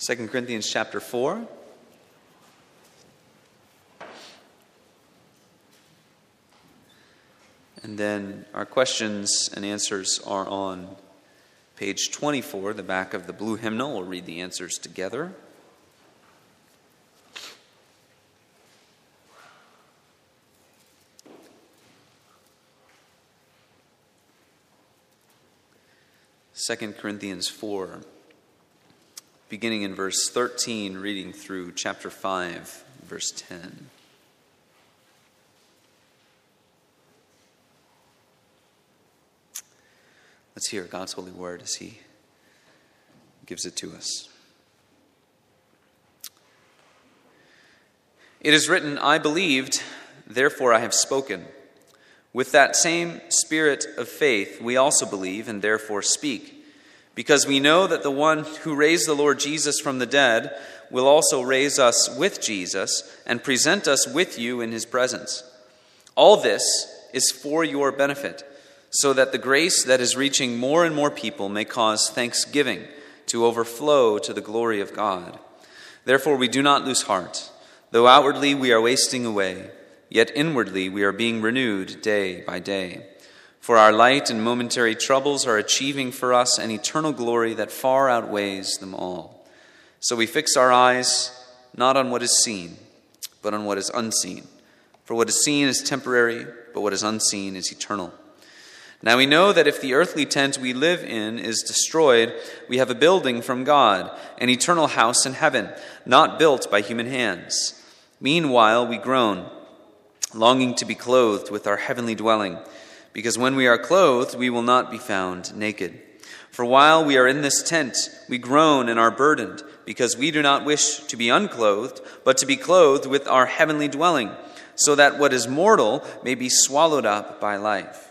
2 Corinthians chapter 4. And then our questions and answers are on page 24, the back of the blue hymnal. We'll read the answers together. Second Corinthians 4, beginning in verse 13, reading through chapter 5, verse 10. Let's hear God's holy word as He gives it to us. It is written, I believed, therefore I have spoken. With that same spirit of faith, we also believe and therefore speak, because we know that the one who raised the Lord Jesus from the dead will also raise us with Jesus and present us with you in his presence. All this is for your benefit so that the grace that is reaching more and more people may cause thanksgiving to overflow to the glory of God. Therefore, we do not lose heart. Though outwardly we are wasting away, yet inwardly we are being renewed day by day. For our light and momentary troubles are achieving for us an eternal glory that far outweighs them all. So we fix our eyes not on what is seen, but on what is unseen. For what is seen is temporary, but what is unseen is eternal. Now we know that if the earthly tent we live in is destroyed, we have a building from God, an eternal house in heaven, not built by human hands. Meanwhile, we groan, longing to be clothed with our heavenly dwelling, because when we are clothed, we will not be found naked. For while we are in this tent, we groan and are burdened, because we do not wish to be unclothed, but to be clothed with our heavenly dwelling, so that what is mortal may be swallowed up by life.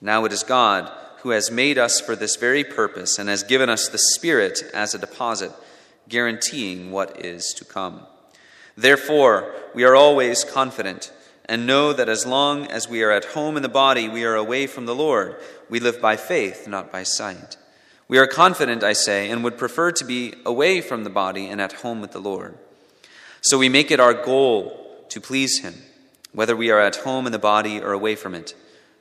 Now it is God who has made us for this very purpose and has given us the Spirit as a deposit, guaranteeing what is to come. Therefore, we are always confident and know that as long as we are at home in the body, we are away from the Lord. We live by faith, not by sight. We are confident, I say, and would prefer to be away from the body and at home with the Lord. So we make it our goal to please Him, whether we are at home in the body or away from it.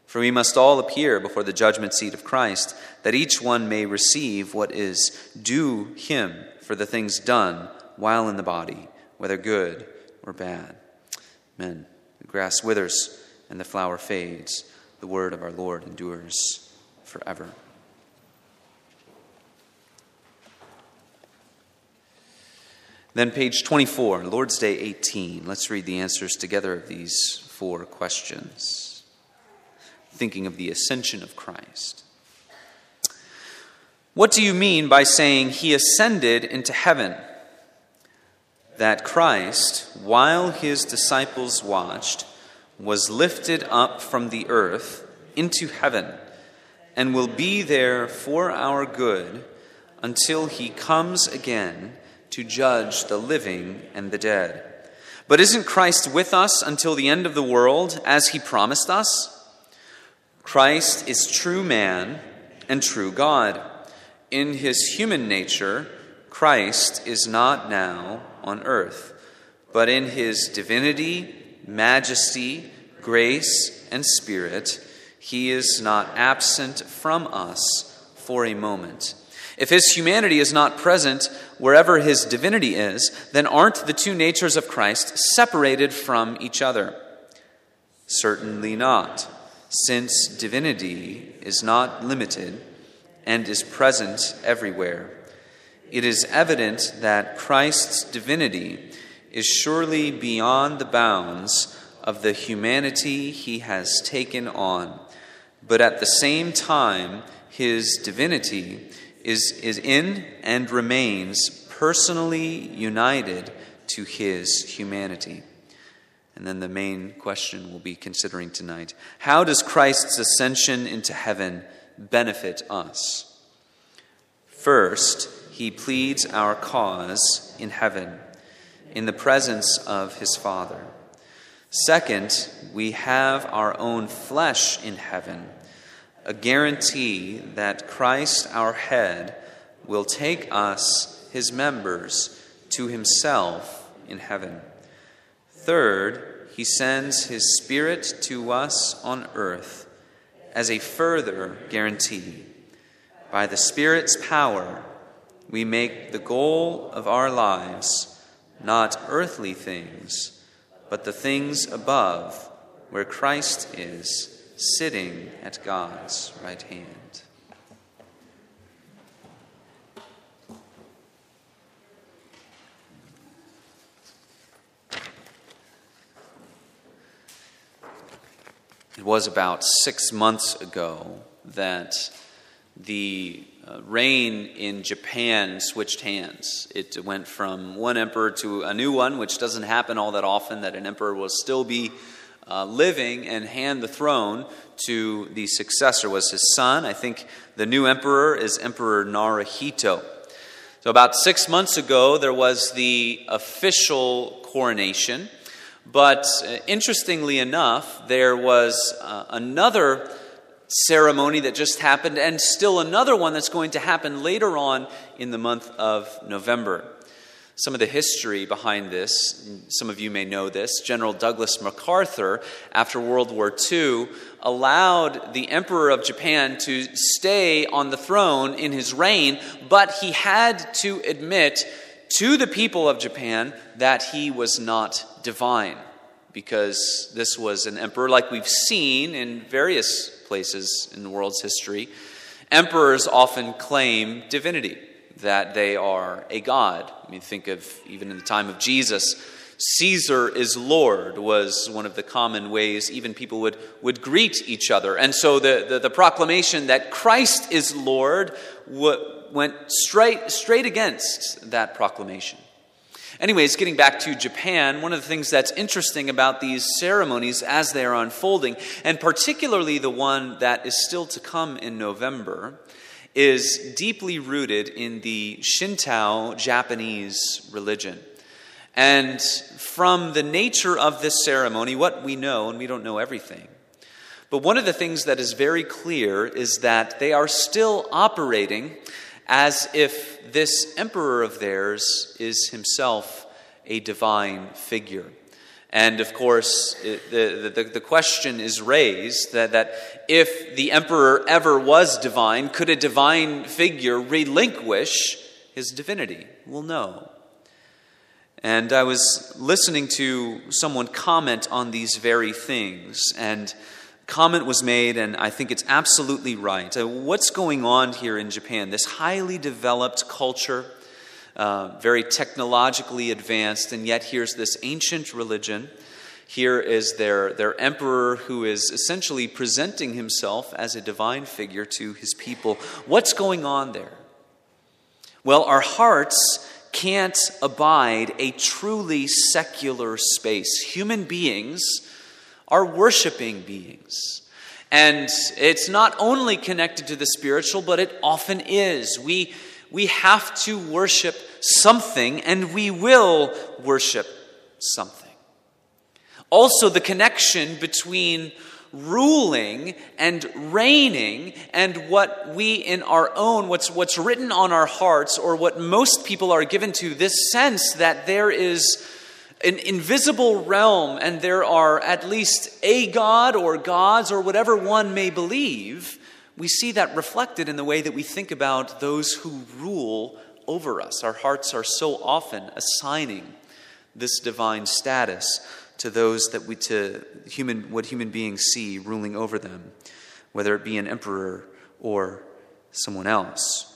For we must all appear before the judgment seat of Christ, that each one may receive what is due him for the things done while in the body, whether good or bad. Amen. Grass withers and the flower fades. The word of our Lord endures forever. Then, page 24, Lord's Day 18. Let's read the answers together of these four questions thinking of the ascension of Christ. What do you mean by saying he ascended into heaven? That Christ, while his disciples watched, was lifted up from the earth into heaven and will be there for our good until he comes again to judge the living and the dead. But isn't Christ with us until the end of the world as he promised us? Christ is true man and true God. In his human nature, Christ is not now on earth, but in his divinity, majesty, grace, and spirit, he is not absent from us for a moment. If his humanity is not present wherever his divinity is, then aren't the two natures of Christ separated from each other? Certainly not since divinity is not limited and is present everywhere. It is evident that Christ's divinity is surely beyond the bounds of the humanity he has taken on, but at the same time, his divinity is, is in and remains personally united to his humanity. And then the main question we'll be considering tonight How does Christ's ascension into heaven benefit us? First, he pleads our cause in heaven, in the presence of his Father. Second, we have our own flesh in heaven, a guarantee that Christ, our head, will take us, his members to himself in heaven. Third, he sends his Spirit to us on earth as a further guarantee. By the Spirit's power, we make the goal of our lives not earthly things, but the things above, where Christ is, sitting at God's right hand. It was about six months ago that the uh, reign in Japan switched hands. It went from one emperor to a new one, which doesn't happen all that often, that an emperor will still be uh, living and hand the throne to the successor, was his son. I think the new emperor is Emperor Naruhito. So, about six months ago, there was the official coronation. But uh, interestingly enough, there was uh, another ceremony that just happened, and still another one that's going to happen later on in the month of November. Some of the history behind this, some of you may know this. General Douglas MacArthur, after World War II, allowed the Emperor of Japan to stay on the throne in his reign, but he had to admit to the people of Japan that he was not divine, because this was an emperor, like we've seen in various places in the world's history. Emperors often claim divinity, that they are a god. I mean, think of even in the time of Jesus, Caesar is Lord was one of the common ways even people would, would greet each other. And so the, the, the proclamation that Christ is Lord went straight, straight against that proclamation. Anyways, getting back to Japan, one of the things that's interesting about these ceremonies as they are unfolding, and particularly the one that is still to come in November, is deeply rooted in the Shinto Japanese religion. And from the nature of this ceremony, what we know, and we don't know everything, but one of the things that is very clear is that they are still operating as if this emperor of theirs is himself a divine figure. And of course, the, the, the, question is raised that, that if the emperor ever was divine, could a divine figure relinquish his divinity? Well, no. And I was listening to someone comment on these very things, and comment was made, and I think it's absolutely right. Uh, what's going on here in Japan? This highly developed culture, uh, very technologically advanced, and yet here's this ancient religion. Here is their, their emperor who is essentially presenting himself as a divine figure to his people. What's going on there? Well, our hearts can't abide a truly secular space. Human beings are worshiping beings. And it's not only connected to the spiritual, but it often is. We, we have to worship something, and we will worship something. Also, the connection between ruling and reigning and what we in our own what's what's written on our hearts or what most people are given to this sense that there is an invisible realm, and there are at least a God or gods or whatever one may believe, we see that reflected in the way that we think about those who rule over us. Our hearts are so often assigning this divine status to those that we to human what human beings see ruling over them, whether it be an emperor or someone else.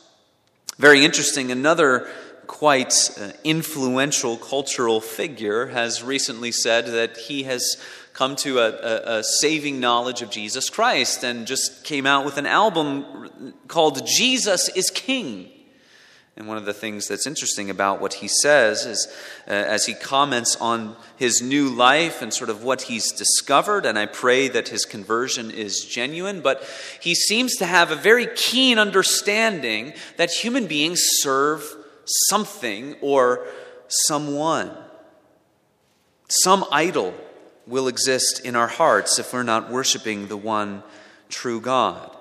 Very interesting, another quite uh, influential cultural figure has recently said that he has come to a, a, a, saving knowledge of Jesus Christ and just came out with an album called Jesus is King. And one of the things that's interesting about what he says is, uh, as he comments on his new life and sort of what he's discovered, and I pray that his conversion is genuine, but he seems to have a very keen understanding that human beings serve something or someone. Some idol will exist in our hearts if we're not worshiping the one true God.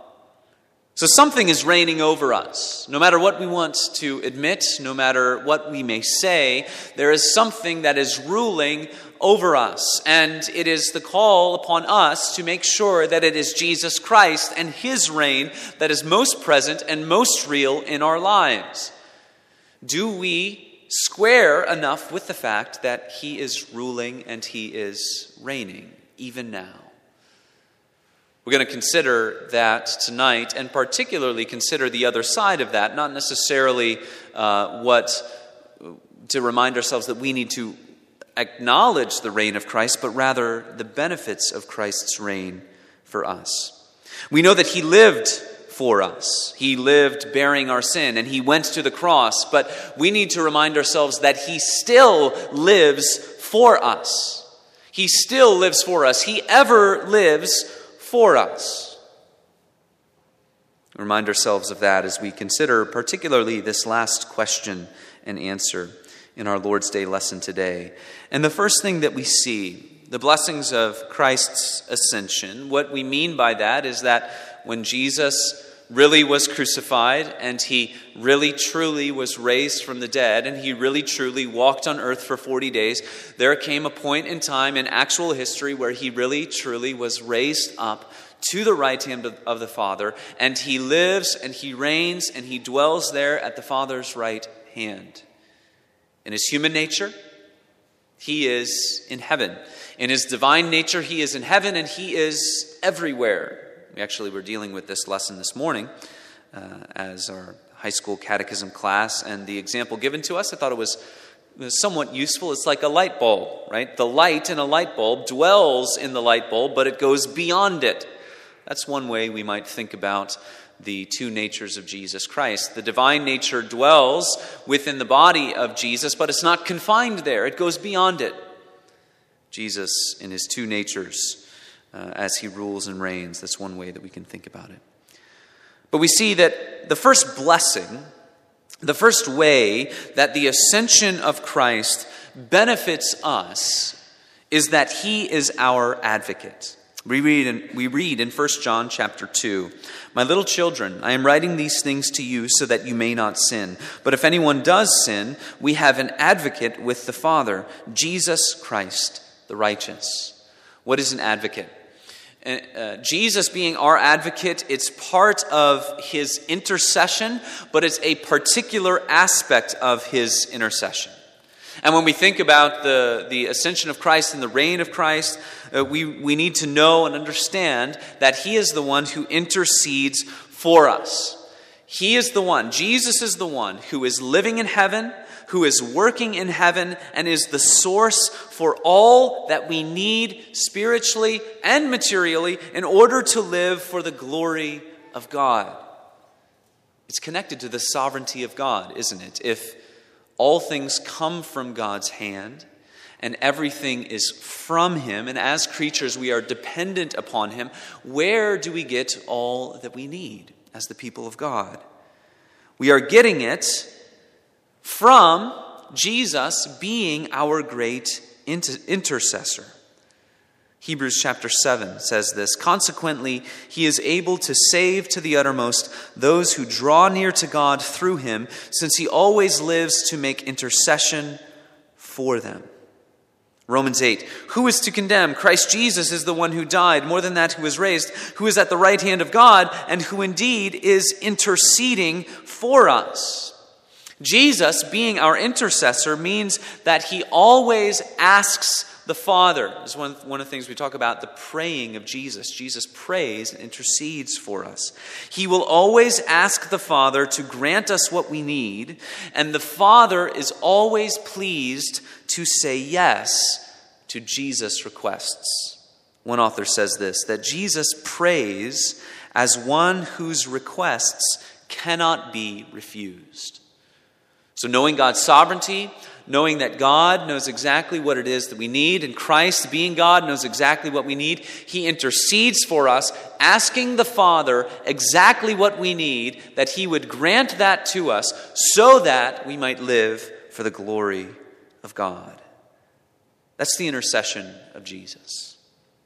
So something is reigning over us. No matter what we want to admit, no matter what we may say, there is something that is ruling over us. And it is the call upon us to make sure that it is Jesus Christ and his reign that is most present and most real in our lives. Do we square enough with the fact that he is ruling and he is reigning, even now? We're going to consider that tonight, and particularly consider the other side of that, not necessarily uh, what to remind ourselves that we need to acknowledge the reign of Christ, but rather the benefits of Christ's reign for us. We know that He lived for us. He lived bearing our sin and He went to the cross, but we need to remind ourselves that He still lives for us. He still lives for us. He ever lives for us. Remind ourselves of that as we consider, particularly, this last question and answer in our Lord's Day lesson today. And the first thing that we see, the blessings of Christ's ascension, what we mean by that is that when Jesus really was crucified and he really truly was raised from the dead and he really truly walked on earth for 40 days, there came a point in time in actual history where he really truly was raised up to the right hand of the Father and he lives and he reigns and he dwells there at the Father's right hand. In his human nature, he is in heaven. In his divine nature, he is in heaven and he is everywhere. We actually were dealing with this lesson this morning uh, as our high school catechism class, and the example given to us, I thought it was, was somewhat useful. It's like a light bulb, right? The light in a light bulb dwells in the light bulb, but it goes beyond it. That's one way we might think about the two natures of Jesus Christ. The divine nature dwells within the body of Jesus, but it's not confined there, it goes beyond it. Jesus, in his two natures, uh, as he rules and reigns. That's one way that we can think about it. But we see that the first blessing, the first way that the ascension of Christ benefits us is that he is our advocate. We read in, we read in 1 John chapter 2, My little children, I am writing these things to you so that you may not sin. But if anyone does sin, we have an advocate with the Father, Jesus Christ the righteous. What is an advocate? Uh, Jesus being our advocate, it's part of his intercession, but it's a particular aspect of his intercession. And when we think about the, the ascension of Christ and the reign of Christ, uh, we, we need to know and understand that he is the one who intercedes for us. He is the one, Jesus is the one who is living in heaven, who is working in heaven and is the source for all that we need spiritually and materially in order to live for the glory of God. It's connected to the sovereignty of God, isn't it? If all things come from God's hand and everything is from Him, and as creatures we are dependent upon Him, where do we get all that we need as the people of God? We are getting it from Jesus being our great inter- intercessor. Hebrews chapter 7 says this Consequently, he is able to save to the uttermost those who draw near to God through him, since he always lives to make intercession for them. Romans 8 Who is to condemn? Christ Jesus is the one who died, more than that, who was raised, who is at the right hand of God, and who indeed is interceding for us. Jesus, being our intercessor, means that he always asks the Father. This is one, one of the things we talk about the praying of Jesus. Jesus prays and intercedes for us. He will always ask the Father to grant us what we need, and the Father is always pleased to say yes to Jesus' requests. One author says this that Jesus prays as one whose requests cannot be refused. So, knowing God's sovereignty, knowing that God knows exactly what it is that we need, and Christ, being God, knows exactly what we need, He intercedes for us, asking the Father exactly what we need, that He would grant that to us so that we might live for the glory of God. That's the intercession of Jesus,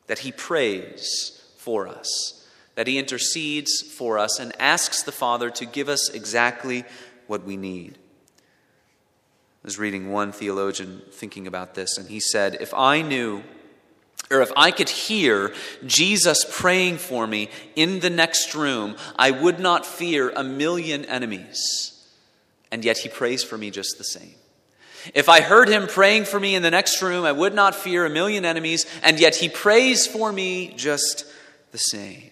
that He prays for us that he intercedes for us and asks the Father to give us exactly what we need. I was reading one theologian thinking about this, and he said, If I knew, or if I could hear Jesus praying for me in the next room, I would not fear a million enemies. And yet he prays for me just the same. If I heard him praying for me in the next room, I would not fear a million enemies, and yet he prays for me just the same.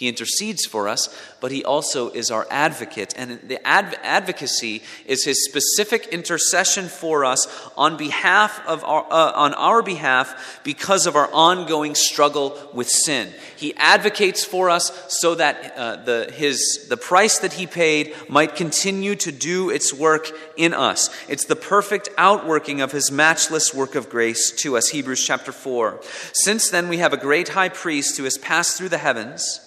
He intercedes for us, but he also is our advocate. And the adv- advocacy is his specific intercession for us on behalf of our, uh, on our behalf because of our ongoing struggle with sin. He advocates for us so that uh, the, his, the price that he paid might continue to do its work in us. It's the perfect outworking of his matchless work of grace to us. Hebrews chapter 4. Since then, we have a great high priest who has passed through the heavens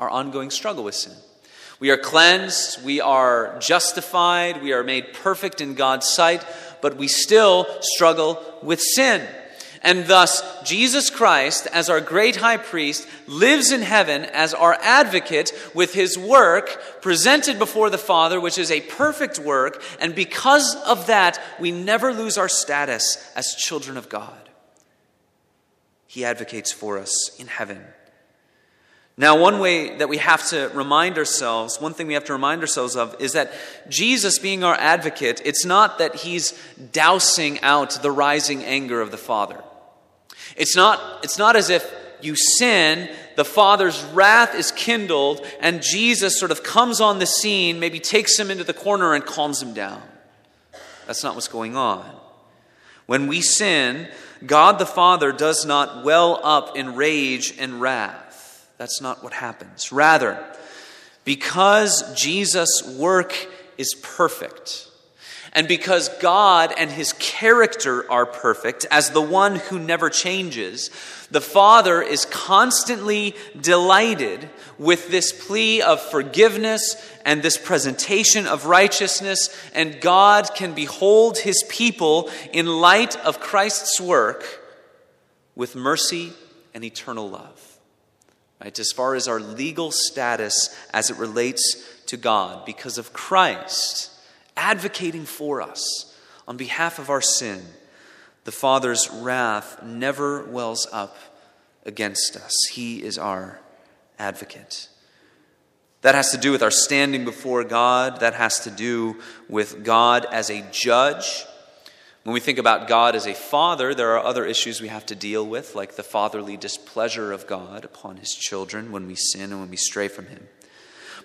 our ongoing struggle with sin. We are cleansed, we are justified, we are made perfect in God's sight, but we still struggle with sin. And thus, Jesus Christ, as our great high priest, lives in heaven as our advocate with his work presented before the Father, which is a perfect work. And because of that, we never lose our status as children of God. He advocates for us in heaven. Now, one way that we have to remind ourselves, one thing we have to remind ourselves of, is that Jesus, being our advocate, it's not that he's dousing out the rising anger of the Father. It's not, it's not as if you sin, the Father's wrath is kindled, and Jesus sort of comes on the scene, maybe takes him into the corner and calms him down. That's not what's going on. When we sin, God the Father does not well up in rage and wrath. That's not what happens. Rather, because Jesus' work is perfect, and because God and his character are perfect, as the one who never changes, the Father is constantly delighted with this plea of forgiveness and this presentation of righteousness, and God can behold his people in light of Christ's work with mercy and eternal love. Right, as far as our legal status as it relates to God, because of Christ advocating for us on behalf of our sin, the Father's wrath never wells up against us. He is our advocate. That has to do with our standing before God. That has to do with God as a judge when we think about God as a father, there are other issues we have to deal with, like the fatherly displeasure of God upon his children when we sin and when we stray from him.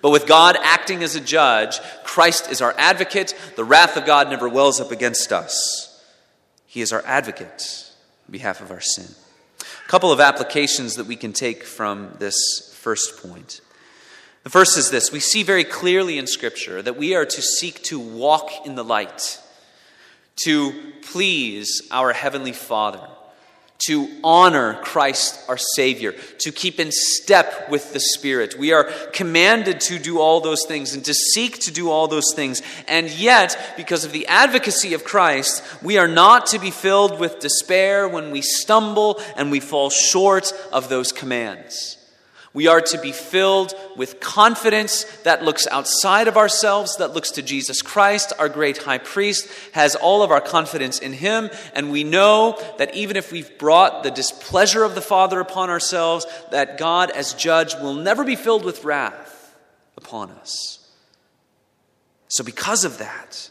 But with God acting as a judge, Christ is our advocate. The wrath of God never wells up against us. He is our advocate on behalf of our sin. A couple of applications that we can take from this first point. The first is this we see very clearly in Scripture that we are to seek to walk in the light to please our Heavenly Father, to honor Christ our Savior, to keep in step with the Spirit. We are commanded to do all those things and to seek to do all those things. And yet, because of the advocacy of Christ, we are not to be filled with despair when we stumble and we fall short of those commands. We are to be filled with confidence that looks outside of ourselves, that looks to Jesus Christ, our great high priest, has all of our confidence in him, and we know that even if we've brought the displeasure of the Father upon ourselves, that God as judge will never be filled with wrath upon us. So, because of that,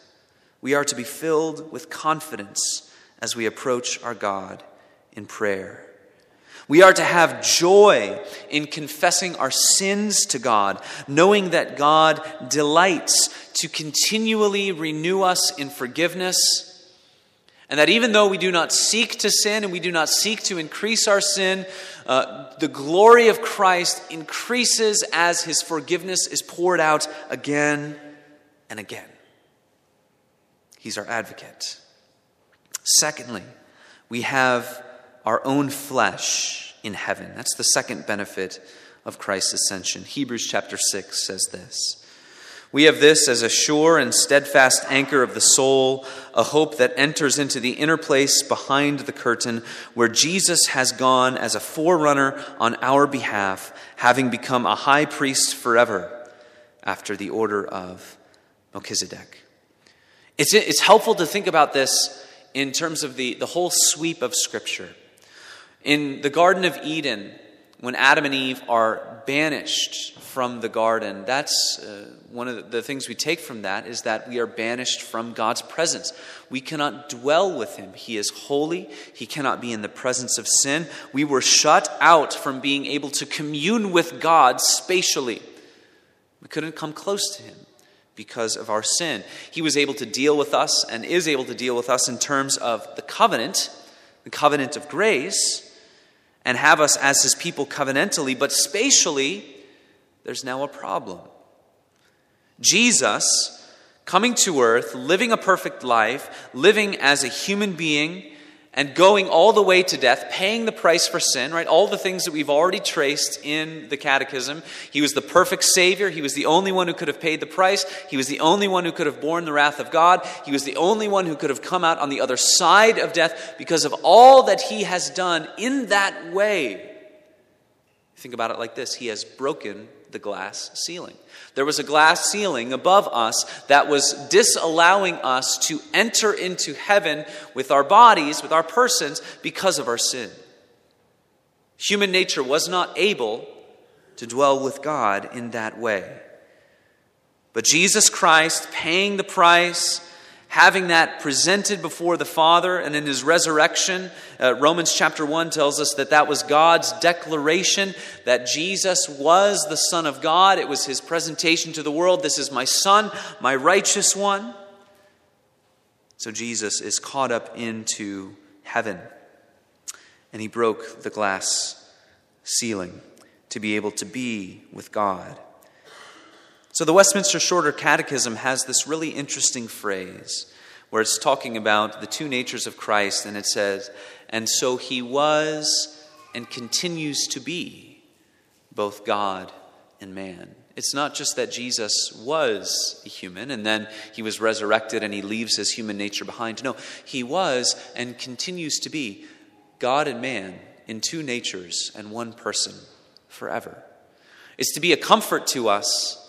we are to be filled with confidence as we approach our God in prayer. We are to have joy in confessing our sins to God, knowing that God delights to continually renew us in forgiveness And that even though we do not seek to sin and we do not seek to increase our sin, uh, the glory of Christ increases as his forgiveness is poured out again and again. He's our advocate. Secondly, we have our own flesh in heaven. That's the second benefit of Christ's ascension. Hebrews chapter 6 says this. We have this as a sure and steadfast anchor of the soul, a hope that enters into the inner place behind the curtain, where Jesus has gone as a forerunner on our behalf, having become a high priest forever, after the order of Melchizedek. It's, it's helpful to think about this in terms of the, the whole sweep of Scripture. In the Garden of Eden, when Adam and Eve are banished from the garden, that's uh, one of the things we take from that is that we are banished from God's presence. We cannot dwell with Him. He is holy, He cannot be in the presence of sin. We were shut out from being able to commune with God spatially. We couldn't come close to Him because of our sin. He was able to deal with us and is able to deal with us in terms of the covenant, the covenant of grace, and have us as His people covenantally, but spatially, there's now a problem. Jesus, coming to earth, living a perfect life, living as a human being, and going all the way to death, paying the price for sin, right? All the things that we've already traced in the Catechism. He was the perfect Savior. He was the only one who could have paid the price. He was the only one who could have borne the wrath of God. He was the only one who could have come out on the other side of death because of all that He has done in that way. Think about it like this He has broken the glass ceiling. There was a glass ceiling above us that was disallowing us to enter into heaven with our bodies, with our persons, because of our sin. Human nature was not able to dwell with God in that way. But Jesus Christ, paying the price, having that presented before the Father and in his resurrection, uh, Romans chapter 1 tells us that that was God's declaration that Jesus was the Son of God. It was his presentation to the world this is my Son, my righteous one. So Jesus is caught up into heaven, and he broke the glass ceiling to be able to be with God. So the Westminster Shorter Catechism has this really interesting phrase where it's talking about the two natures of Christ, and it says, And so he was and continues to be both God and man. It's not just that Jesus was a human and then he was resurrected and he leaves his human nature behind. No, he was and continues to be God and man in two natures and one person forever. It's to be a comfort to us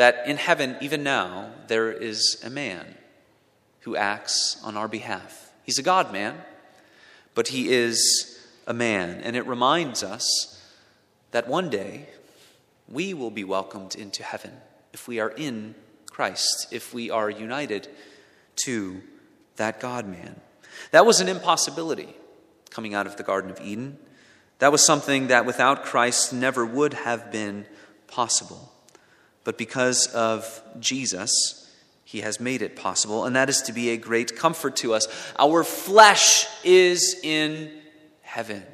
that in heaven, even now, there is a man who acts on our behalf. He's a God man, but he is a man. And it reminds us that one day we will be welcomed into heaven if we are in Christ, if we are united to that God man. That was an impossibility coming out of the Garden of Eden. That was something that without Christ never would have been possible. But because of Jesus, he has made it possible, and that is to be a great comfort to us. Our flesh is in heaven.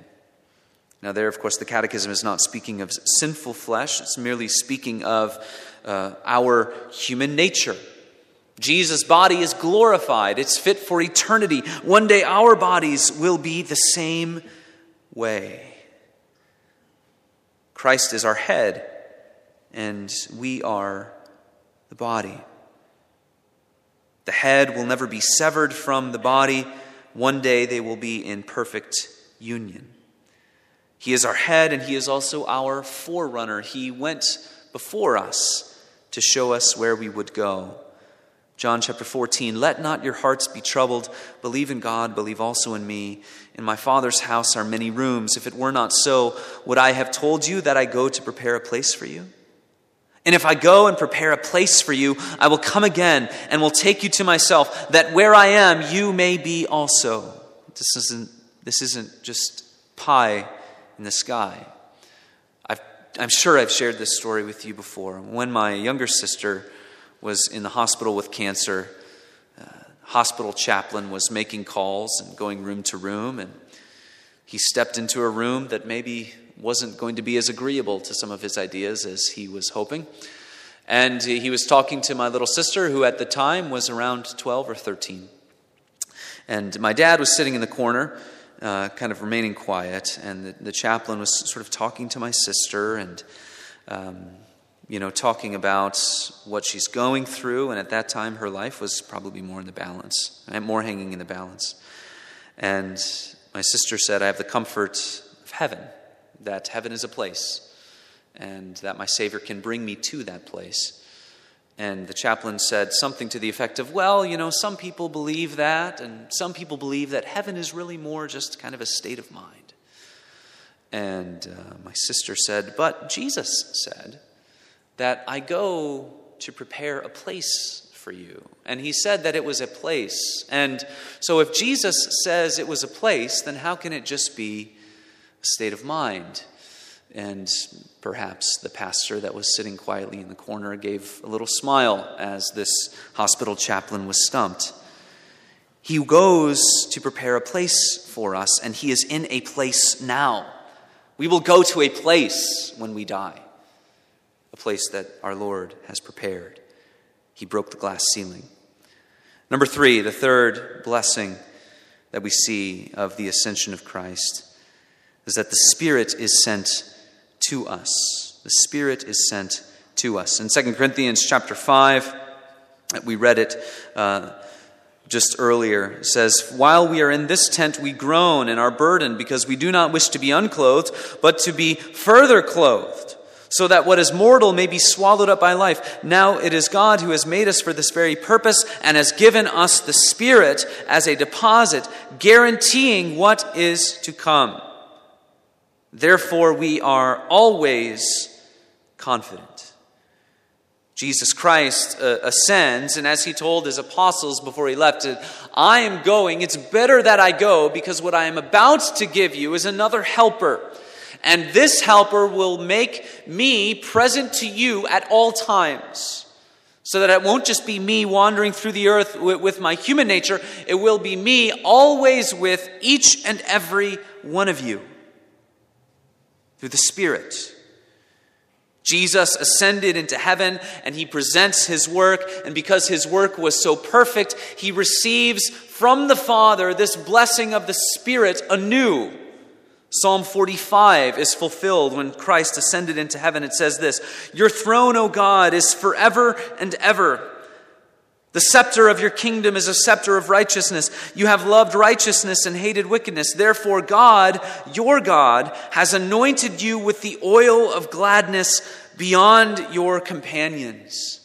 Now, there, of course, the Catechism is not speaking of sinful flesh, it's merely speaking of uh, our human nature. Jesus' body is glorified, it's fit for eternity. One day, our bodies will be the same way. Christ is our head and we are the body. The head will never be severed from the body. One day they will be in perfect union. He is our head and he is also our forerunner. He went before us to show us where we would go. John chapter 14, let not your hearts be troubled. Believe in God, believe also in me. In my Father's house are many rooms. If it were not so, would I have told you that I go to prepare a place for you? And if I go and prepare a place for you, I will come again and will take you to myself, that where I am, you may be also. This isn't, this isn't just pie in the sky. i am sure I've shared this story with you before. When my younger sister was in the hospital with cancer, uh, hospital chaplain was making calls and going room to room, and he stepped into a room that maybe wasn't going to be as agreeable to some of his ideas as he was hoping. And he was talking to my little sister, who at the time was around 12 or 13. And my dad was sitting in the corner, uh, kind of remaining quiet, and the, the, chaplain was sort of talking to my sister and, um, you know, talking about what she's going through. And at that time, her life was probably more in the balance, more hanging in the balance. And my sister said, I have the comfort of heaven, that heaven is a place, and that my Savior can bring me to that place. And the chaplain said something to the effect of, Well, you know, some people believe that, and some people believe that heaven is really more just kind of a state of mind. And uh, my sister said, But Jesus said that I go to prepare a place for you. And he said that it was a place. And so if Jesus says it was a place, then how can it just be state of mind? And perhaps the pastor that was sitting quietly in the corner gave a little smile as this hospital chaplain was stumped. He goes to prepare a place for us, and he is in a place now. We will go to a place when we die, a place that our Lord has prepared. He broke the glass ceiling. Number three, the third blessing that we see of the ascension of Christ is that the Spirit is sent to us. The Spirit is sent to us. In 2 Corinthians chapter 5, we read it uh, just earlier, it says, While we are in this tent, we groan and are burdened because we do not wish to be unclothed, but to be further clothed so that what is mortal may be swallowed up by life. Now it is God who has made us for this very purpose and has given us the Spirit as a deposit, guaranteeing what is to come. Therefore, we are always confident. Jesus Christ uh, ascends, and as he told his apostles before he left, it, I am going. It's better that I go because what I am about to give you is another helper and this helper will make me present to you at all times. So that it won't just be me wandering through the earth with my human nature, it will be me always with each and every one of you through the Spirit. Jesus ascended into heaven and he presents his work, and because his work was so perfect, he receives from the Father this blessing of the Spirit anew. Psalm 45 is fulfilled when Christ ascended into heaven. It says this Your throne, O God, is forever and ever. The scepter of your kingdom is a scepter of righteousness. You have loved righteousness and hated wickedness. Therefore, God, your God, has anointed you with the oil of gladness beyond your companions.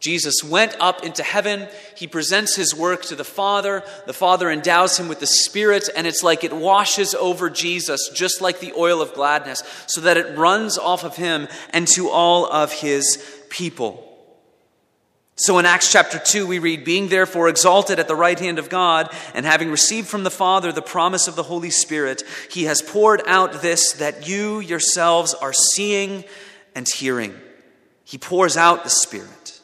Jesus went up into heaven. He presents his work to the Father. The Father endows him with the Spirit, and it's like it washes over Jesus, just like the oil of gladness, so that it runs off of him and to all of his people. So in Acts chapter 2, we read, Being therefore exalted at the right hand of God, and having received from the Father the promise of the Holy Spirit, he has poured out this that you yourselves are seeing and hearing. He pours out the Spirit.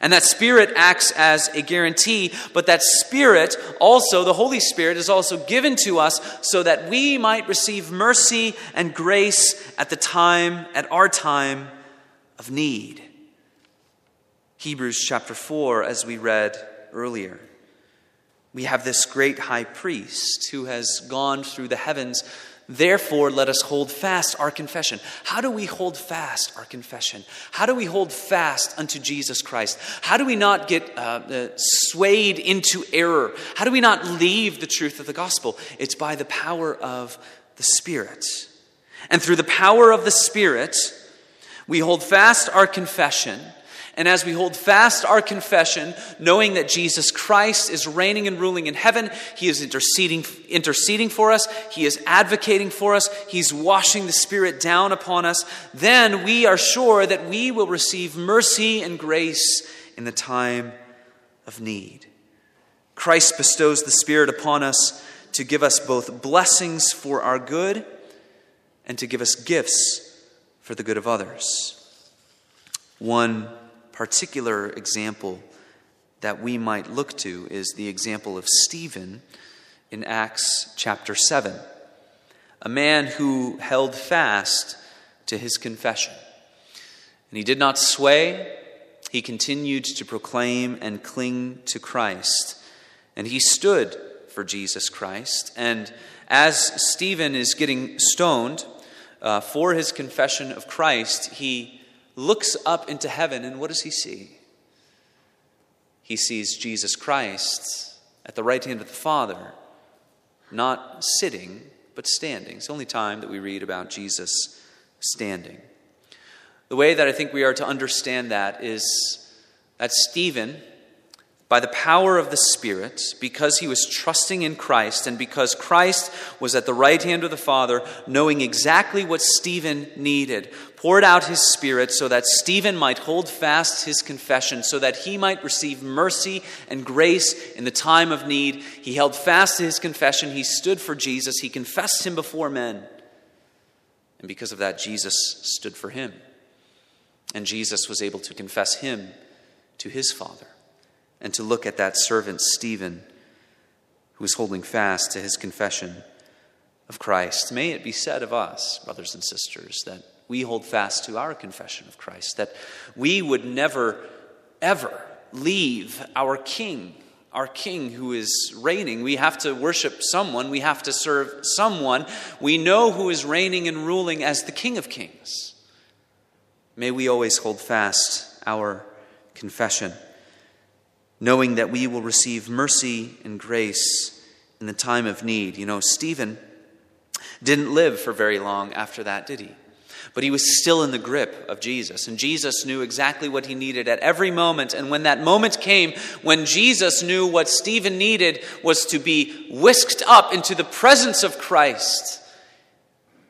And that Spirit acts as a guarantee, but that Spirit also, the Holy Spirit, is also given to us so that we might receive mercy and grace at the time, at our time of need. Hebrews chapter 4, as we read earlier. We have this great high priest who has gone through the heavens Therefore, let us hold fast our confession. How do we hold fast our confession? How do we hold fast unto Jesus Christ? How do we not get uh, uh, swayed into error? How do we not leave the truth of the gospel? It's by the power of the Spirit. And through the power of the Spirit, we hold fast our confession and as we hold fast our confession, knowing that Jesus Christ is reigning and ruling in heaven, He is interceding, interceding for us, He is advocating for us, He's washing the Spirit down upon us, then we are sure that we will receive mercy and grace in the time of need. Christ bestows the Spirit upon us to give us both blessings for our good and to give us gifts for the good of others. One particular example that we might look to is the example of Stephen in Acts chapter 7, a man who held fast to his confession. And he did not sway, he continued to proclaim and cling to Christ. And he stood for Jesus Christ. And as Stephen is getting stoned uh, for his confession of Christ, he looks up into heaven, and what does he see? He sees Jesus Christ at the right hand of the Father, not sitting, but standing. It's the only time that we read about Jesus standing. The way that I think we are to understand that is that Stephen by the power of the Spirit, because he was trusting in Christ, and because Christ was at the right hand of the Father, knowing exactly what Stephen needed, poured out his Spirit so that Stephen might hold fast his confession, so that he might receive mercy and grace in the time of need. He held fast to his confession. He stood for Jesus. He confessed him before men. And because of that, Jesus stood for him. And Jesus was able to confess him to his Father and to look at that servant Stephen who is holding fast to his confession of Christ. May it be said of us, brothers and sisters, that we hold fast to our confession of Christ, that we would never, ever leave our King, our King who is reigning. We have to worship someone, we have to serve someone. We know who is reigning and ruling as the King of Kings. May we always hold fast our confession knowing that we will receive mercy and grace in the time of need. You know, Stephen didn't live for very long after that, did he? But he was still in the grip of Jesus, and Jesus knew exactly what he needed at every moment. And when that moment came, when Jesus knew what Stephen needed was to be whisked up into the presence of Christ,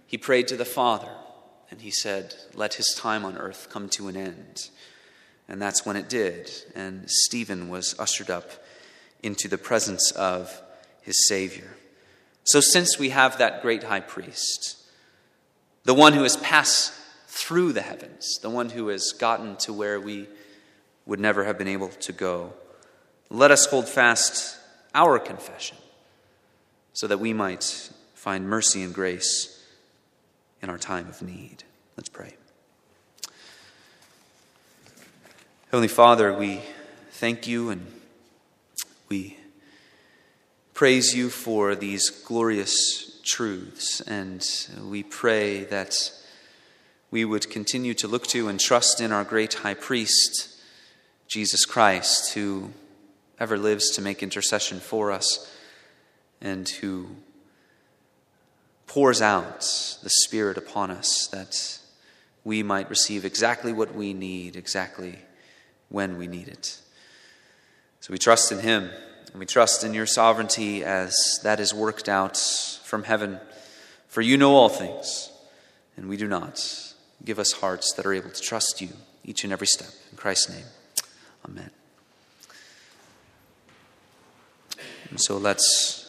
he prayed to the Father, and he said, Let his time on earth come to an end. And that's when it did. And Stephen was ushered up into the presence of his Savior. So, since we have that great high priest, the one who has passed through the heavens, the one who has gotten to where we would never have been able to go, let us hold fast our confession so that we might find mercy and grace in our time of need. Let's pray. Heavenly Father, we thank you and we praise you for these glorious truths, and we pray that we would continue to look to and trust in our great high priest, Jesus Christ, who ever lives to make intercession for us and who pours out the Spirit upon us that we might receive exactly what we need, exactly when we need it. So we trust in Him, and we trust in your sovereignty as that is worked out from heaven. For you know all things, and we do not. Give us hearts that are able to trust you each and every step. In Christ's name, amen. And so let's